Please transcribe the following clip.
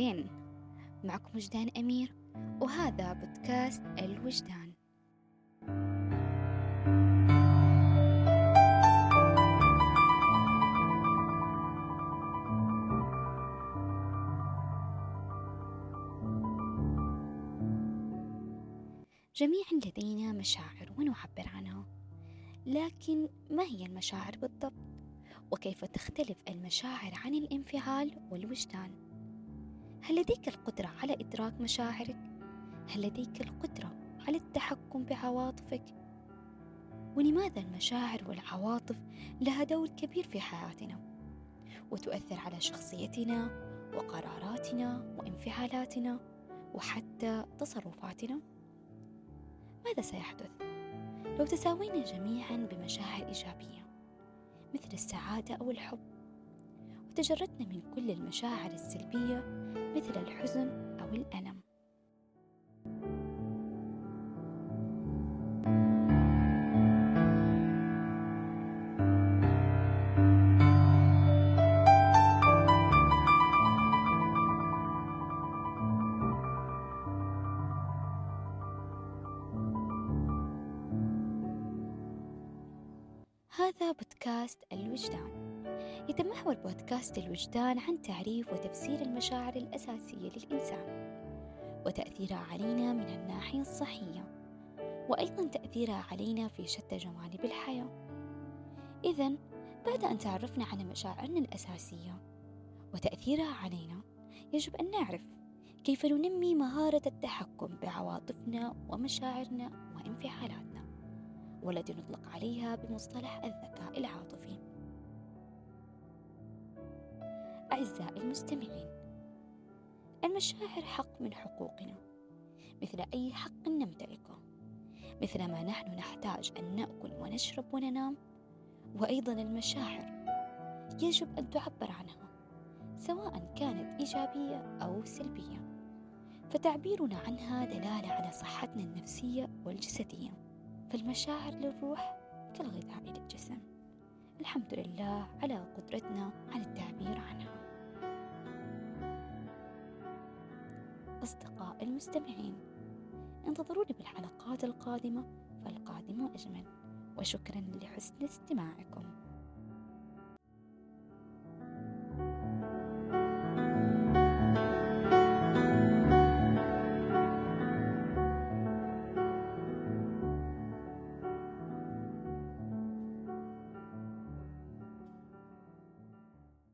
أهلين معكم وجدان أمير وهذا بودكاست الوجدان. جميعا لدينا مشاعر ونعبر عنها لكن ما هي المشاعر بالضبط؟ وكيف تختلف المشاعر عن الانفعال والوجدان؟ هل لديك القدرة على إدراك مشاعرك؟ هل لديك القدرة على التحكم بعواطفك؟ ولماذا المشاعر والعواطف لها دور كبير في حياتنا؟ وتؤثر على شخصيتنا وقراراتنا وانفعالاتنا وحتى تصرفاتنا؟ ماذا سيحدث لو تساوينا جميعا بمشاعر إيجابية مثل السعادة أو الحب؟ وتجردنا من كل المشاعر السلبية مثل الحزن أو الألم. هذا بودكاست الوجدان. يتمحور بودكاست الوجدان عن تعريف وتفسير المشاعر الأساسية للإنسان وتأثيرها علينا من الناحية الصحية وأيضا تأثيرها علينا في شتى جوانب الحياة. إذا بعد أن تعرفنا على مشاعرنا الأساسية وتأثيرها علينا يجب أن نعرف كيف ننمي مهارة التحكم بعواطفنا ومشاعرنا وانفعالاتنا والتي نطلق عليها بمصطلح الذكاء العاطفي. أعزائي المستمعين المشاعر حق من حقوقنا. مثل أي حق نمتلكه. مثلما نحن نحتاج أن نأكل ونشرب وننام وأيضا المشاعر يجب أن تعبر عنها سواء كانت إيجابية أو سلبية. فتعبيرنا عنها دلالة على صحتنا النفسية والجسدية. فالمشاعر للروح كالغذاء للجسم. الحمد لله على قدرتنا على التعبير عنها. أصدقاء المستمعين. انتظروني بالحلقات القادمة فالقادمة أجمل. وشكرا لحسن استماعكم.